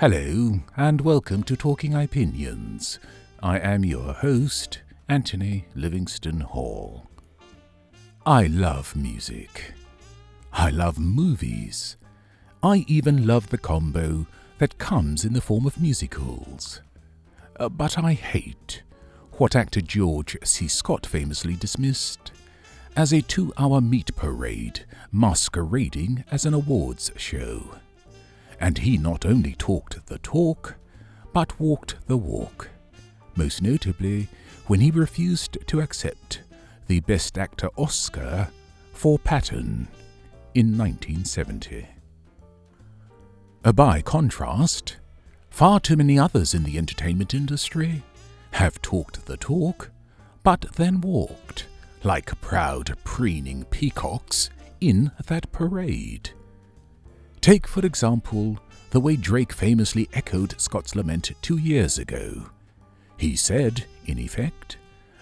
Hello, and welcome to Talking Opinions. I am your host, Anthony Livingston Hall. I love music. I love movies. I even love the combo that comes in the form of musicals. Uh, but I hate what actor George C. Scott famously dismissed as a two hour meat parade masquerading as an awards show. And he not only talked the talk, but walked the walk, most notably when he refused to accept the Best Actor Oscar for Patton in 1970. Uh, by contrast, far too many others in the entertainment industry have talked the talk, but then walked like proud preening peacocks in that parade. Take, for example, the way Drake famously echoed Scott's lament two years ago. He said, in effect,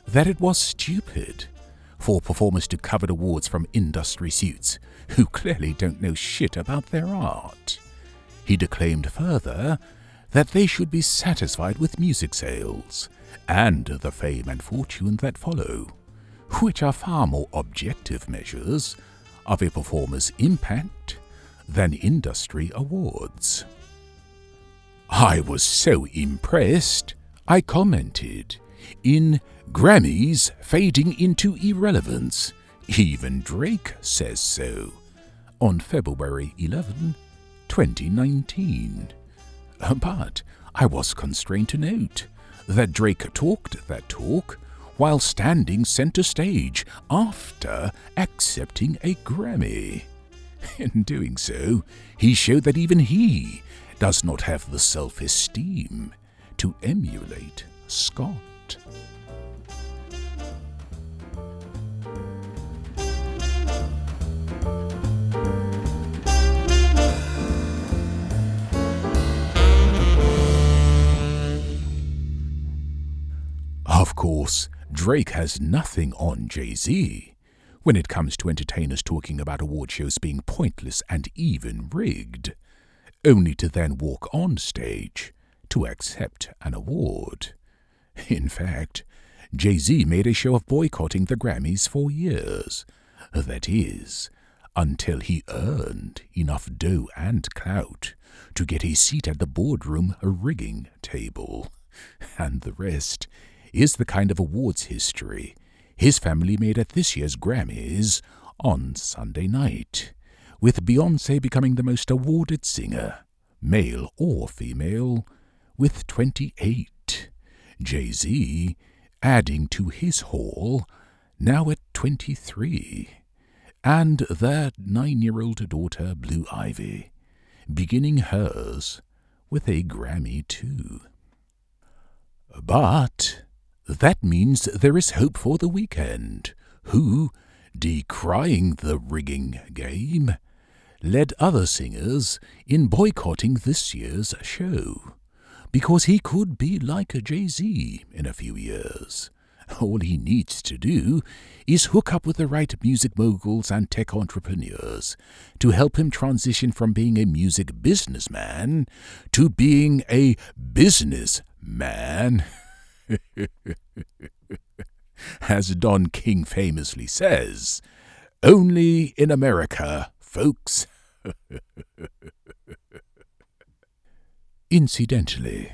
that it was stupid for performers to covet awards from industry suits who clearly don't know shit about their art. He declaimed further that they should be satisfied with music sales and the fame and fortune that follow, which are far more objective measures of a performer's impact than industry awards. I was so impressed, I commented, in Grammys fading into irrelevance. Even Drake says so. On February 11, 2019. But I was constrained to note that Drake talked that talk while standing center stage after accepting a Grammy. In doing so, he showed that even he does not have the self esteem to emulate Scott. Of course, Drake has nothing on Jay Z when it comes to entertainers talking about award shows being pointless and even rigged, only to then walk on stage to accept an award. In fact, Jay Z made a show of boycotting the Grammys for years. That is, until he earned enough dough and clout to get a seat at the boardroom rigging table. And the rest is the kind of awards history his family made at this year's Grammys on Sunday night, with Beyonce becoming the most awarded singer, male or female, with 28. Jay Z adding to his haul, now at 23, and their nine year old daughter, Blue Ivy, beginning hers with a Grammy too. But that means there is hope for the Weeknd, who, decrying the rigging game, led other singers in boycotting this year's show, because he could be like a Jay Z in a few years. All he needs to do is hook up with the right music moguls and tech entrepreneurs to help him transition from being a music businessman to being a businessman. As Don King famously says, only in America, folks. Incidentally,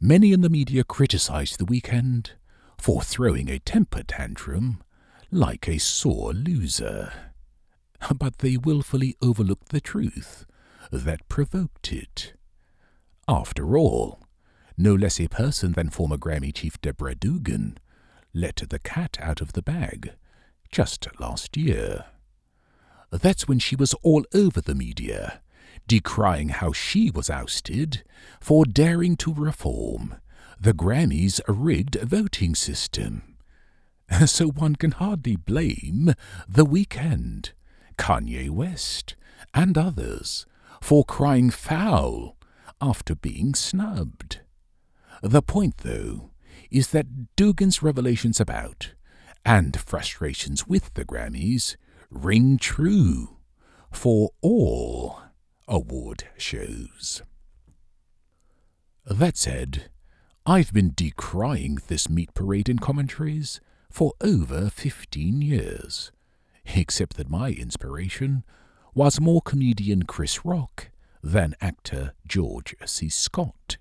many in the media criticized the Weeknd for throwing a temper tantrum like a sore loser. But they wilfully overlooked the truth that provoked it. After all, no less a person than former Grammy chief Deborah Dugan, let the cat out of the bag just last year. That's when she was all over the media, decrying how she was ousted for daring to reform the Grammys' rigged voting system. So one can hardly blame The Weeknd, Kanye West, and others for crying foul after being snubbed. The point, though, is that Dugan's revelations about, and frustrations with the Grammys, ring true for all award shows. That said, I've been decrying this meat parade in commentaries for over fifteen years, except that my inspiration was more comedian Chris Rock than actor George C. Scott.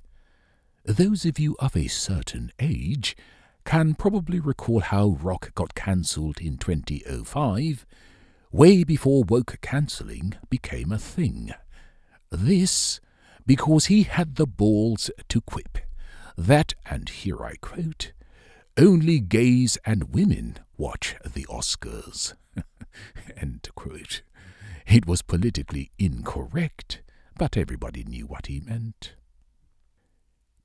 Those of you of a certain age can probably recall how Rock got cancelled in 2005, way before woke cancelling became a thing. This because he had the balls to quip that, and here I quote, only gays and women watch the Oscars. It was politically incorrect, but everybody knew what he meant.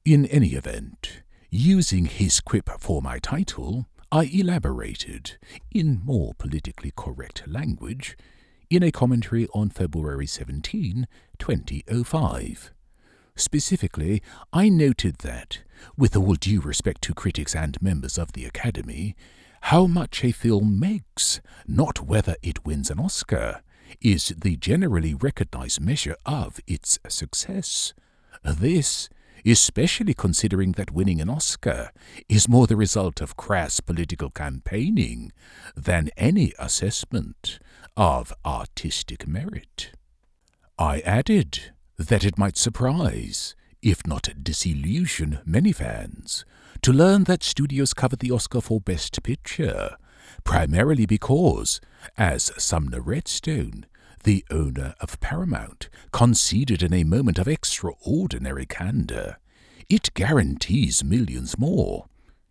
In any event, using his quip for my title, I elaborated, in more politically correct language, in a commentary on February 17, 2005. Specifically, I noted that, with all due respect to critics and members of the Academy, how much a film makes, not whether it wins an Oscar, is the generally recognized measure of its success. This, especially considering that winning an Oscar is more the result of crass political campaigning than any assessment of artistic merit. I added that it might surprise, if not disillusion, many fans to learn that studios covered the Oscar for Best Picture primarily because, as Sumner Redstone, the owner of Paramount, conceded in a moment of extraordinary candor, it guarantees millions more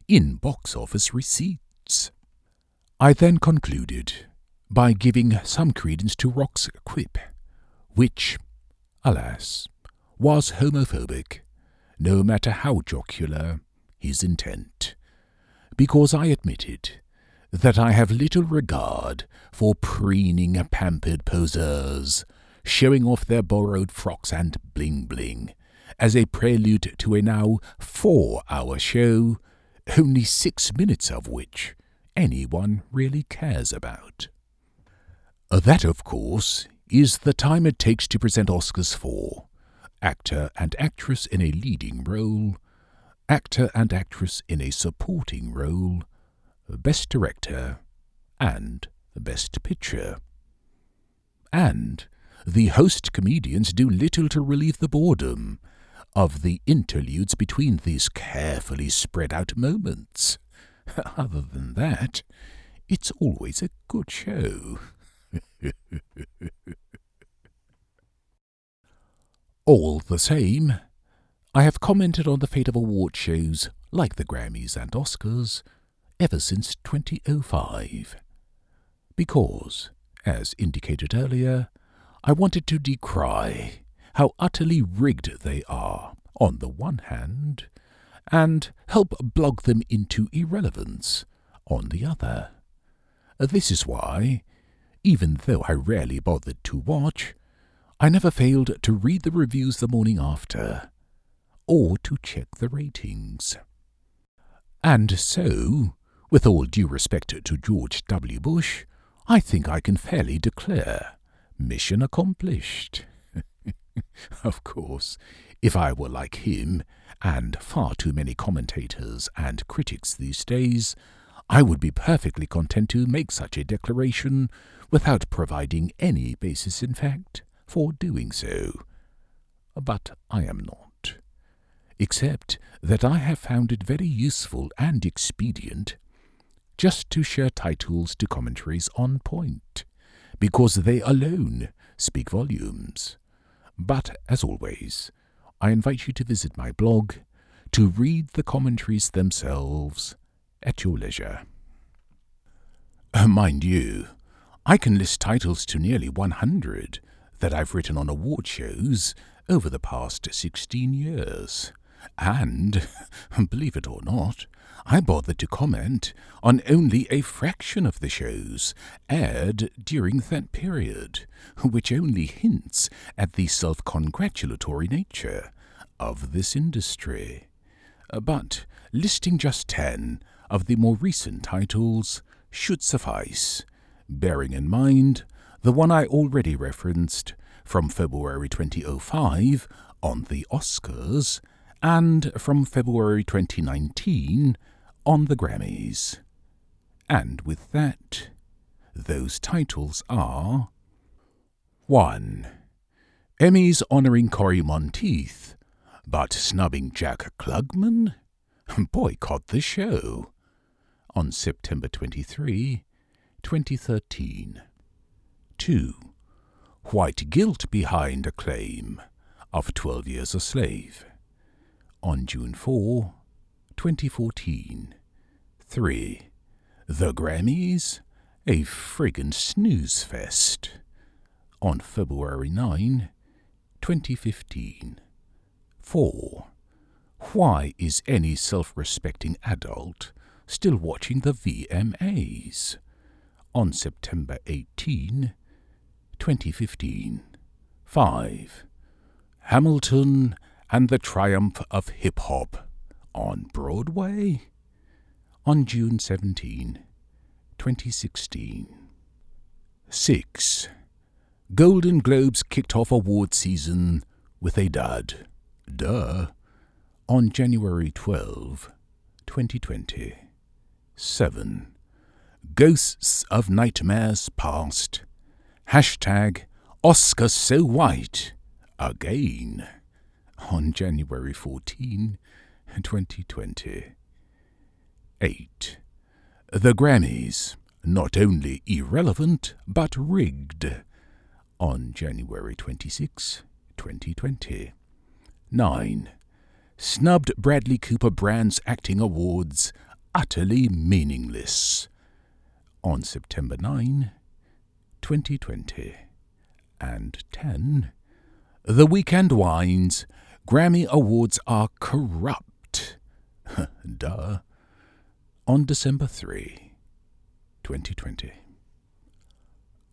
in box office receipts. I then concluded by giving some credence to Rock's quip, which, alas, was homophobic, no matter how jocular his intent, because I admitted that I have little regard for preening pampered poseurs, showing off their borrowed frocks and bling bling, as a prelude to a now four hour show, only six minutes of which anyone really cares about. That, of course, is the time it takes to present Oscars for actor and actress in a leading role, actor and actress in a supporting role, Best Director, and the Best Picture. And the host comedians do little to relieve the boredom of the interludes between these carefully spread out moments. Other than that, it's always a good show. All the same, I have commented on the fate of award shows like the Grammys and Oscars ever since 2005. Because, as indicated earlier, I wanted to decry how utterly rigged they are, on the one hand, and help blog them into irrelevance, on the other. This is why, even though I rarely bothered to watch, I never failed to read the reviews the morning after, or to check the ratings. And so, with all due respect to George W. Bush, I think I can fairly declare mission accomplished. of course, if I were like him, and far too many commentators and critics these days, I would be perfectly content to make such a declaration without providing any basis in fact for doing so. But I am not. Except that I have found it very useful and expedient just to share titles to commentaries on point, because they alone speak volumes. But, as always, I invite you to visit my blog to read the commentaries themselves at your leisure. Mind you, I can list titles to nearly 100 that I've written on award shows over the past 16 years. And, believe it or not, I bothered to comment on only a fraction of the shows aired during that period, which only hints at the self congratulatory nature of this industry. Uh, but listing just ten of the more recent titles should suffice, bearing in mind the one I already referenced from February 2005 on the Oscars and from February 2019 on the Grammys. And with that, those titles are 1. Emmys honouring Cory Monteith, but snubbing Jack Klugman? Boycott the show. On September 23, 2013. 2. White guilt behind a claim of 12 Years a Slave. On June 4, 2014. 3. The Grammys? A friggin' snooze fest. On February 9, 2015. 4. Why is any self respecting adult still watching the VMAs? On September 18, 2015. 5. Hamilton and the Triumph of Hip Hop on Broadway? On June 17, 2016. 6. Golden Globes kicked off award season with a dud. Duh. On January 12, 2020. 7. Ghosts of Nightmares Past. Hashtag Oscar So White. Again. On January 14, 2020. 8. The Grammys. Not only irrelevant, but rigged. On January 26, 2020. 9. Snubbed Bradley Cooper Brand's Acting Awards. Utterly meaningless. On September 9, 2020. And 10. The Weeknd Wines. Grammy Awards are corrupt. Duh. On December 3, 2020.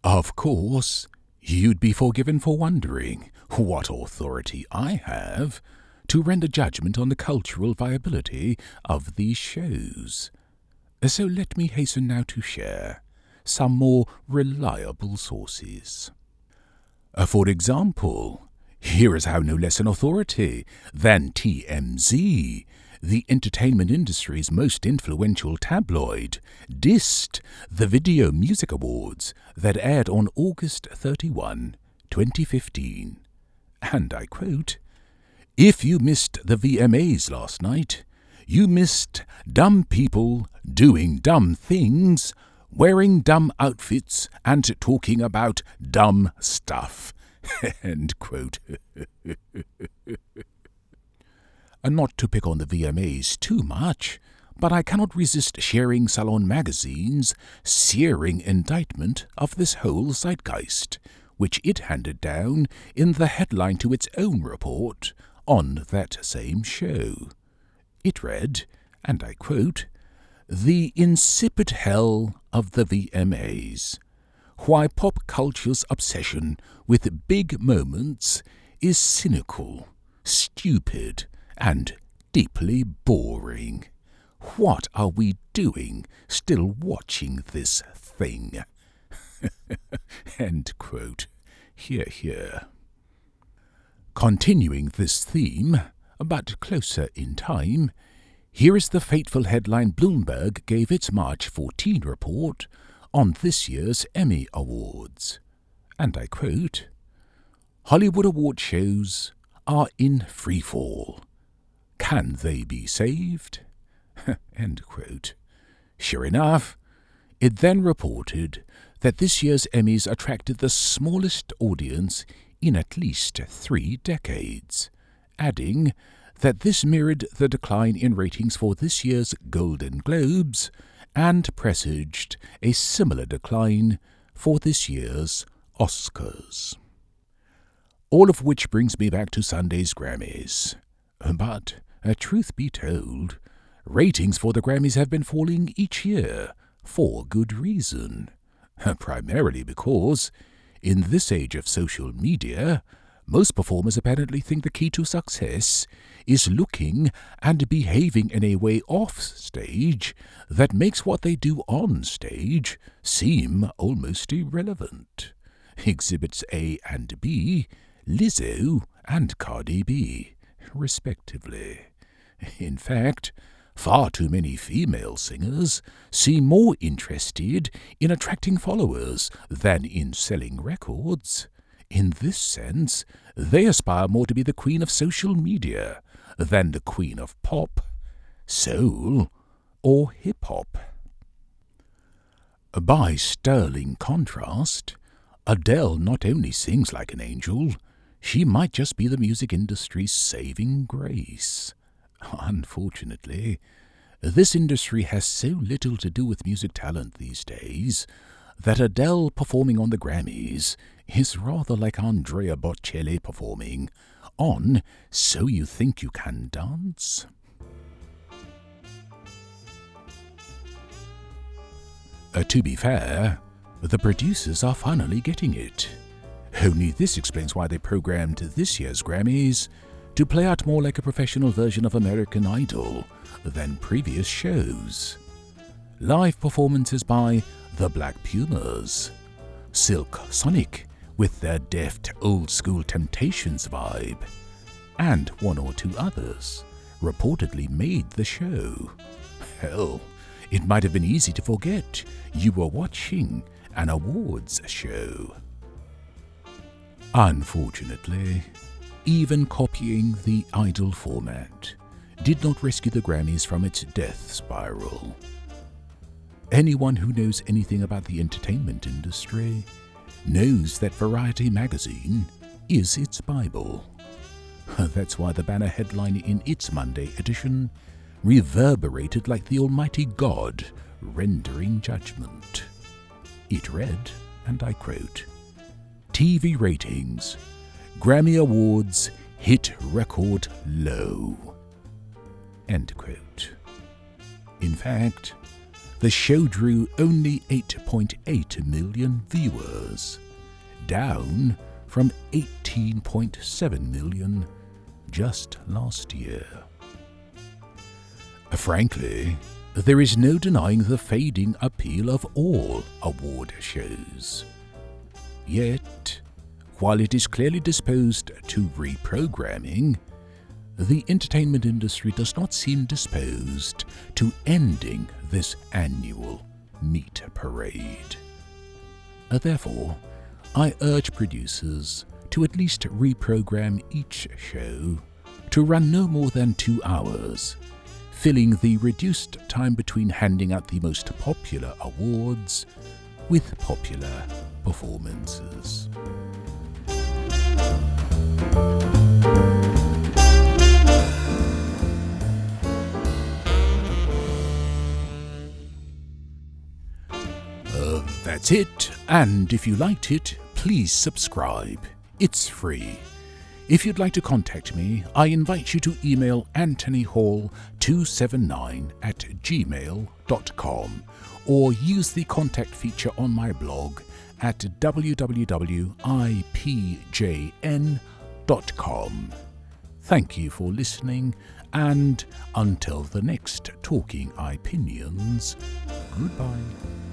Of course, you'd be forgiven for wondering what authority I have to render judgment on the cultural viability of these shows. So let me hasten now to share some more reliable sources. Uh, for example, here is how no less an authority than TMZ, the entertainment industry's most influential tabloid, dissed the Video Music Awards that aired on August 31, 2015. And I quote, If you missed the VMAs last night, you missed dumb people doing dumb things, wearing dumb outfits, and talking about dumb stuff. End quote. and not to pick on the VMAs too much, but I cannot resist sharing Salon Magazine's searing indictment of this whole zeitgeist, which it handed down in the headline to its own report on that same show. It read, and I quote, The insipid hell of the VMAs. Why pop culture's obsession with big moments is cynical, stupid, and deeply boring. What are we doing still watching this thing? End quote. Hear, hear. Continuing this theme, but closer in time, here is the fateful headline Bloomberg gave its March 14 report on this year's Emmy Awards. And I quote Hollywood award shows are in free fall. Can they be saved? Sure enough, it then reported that this year's Emmys attracted the smallest audience in at least three decades, adding that this mirrored the decline in ratings for this year's Golden Globes and presaged a similar decline for this year's Oscars. All of which brings me back to Sunday's Grammys. But, uh, truth be told, ratings for the Grammys have been falling each year, for good reason. Primarily because, in this age of social media, most performers apparently think the key to success is looking and behaving in a way off stage that makes what they do on stage seem almost irrelevant. Exhibits A and B, Lizzo and Cardi B. respectively. In fact, far too many female singers seem more interested in attracting followers than in selling records. In this sense, they aspire more to be the queen of social media than the queen of pop, soul, or hip hop. By sterling contrast, Adele not only sings like an angel, she might just be the music industry's saving grace. Unfortunately, this industry has so little to do with music talent these days that Adele performing on the Grammys is rather like Andrea Bocelli performing on So You Think You Can Dance? Uh, to be fair, the producers are finally getting it. Only this explains why they programmed this year's Grammys to play out more like a professional version of American Idol than previous shows. Live performances by the Black Pumas, Silk Sonic with their deft old school Temptations vibe, and one or two others reportedly made the show. Hell, it might have been easy to forget you were watching an awards show. Unfortunately, even copying the Idol format did not rescue the Grammys from its death spiral. Anyone who knows anything about the entertainment industry knows that Variety magazine is its Bible. That's why the banner headline in its Monday edition reverberated like the Almighty God rendering judgment. It read, and I quote, TV ratings, Grammy Awards hit record low. End quote. In fact, the show drew only 8.8 million viewers, down from 18.7 million just last year. Frankly, there is no denying the fading appeal of all award shows. Yet, while it is clearly disposed to reprogramming, the entertainment industry does not seem disposed to ending this annual meat parade. Uh, therefore, I urge producers to at least reprogram each show to run no more than two hours, filling the reduced time between handing out the most popular awards with popular performances. Uh, that's it, and if you liked it, please subscribe. It's free. If you'd like to contact me, I invite you to email anthonyhall279 at gmail.com or use the contact feature on my blog at www.ipjn.com. Thank you for listening, and until the next Talking Opinions, goodbye.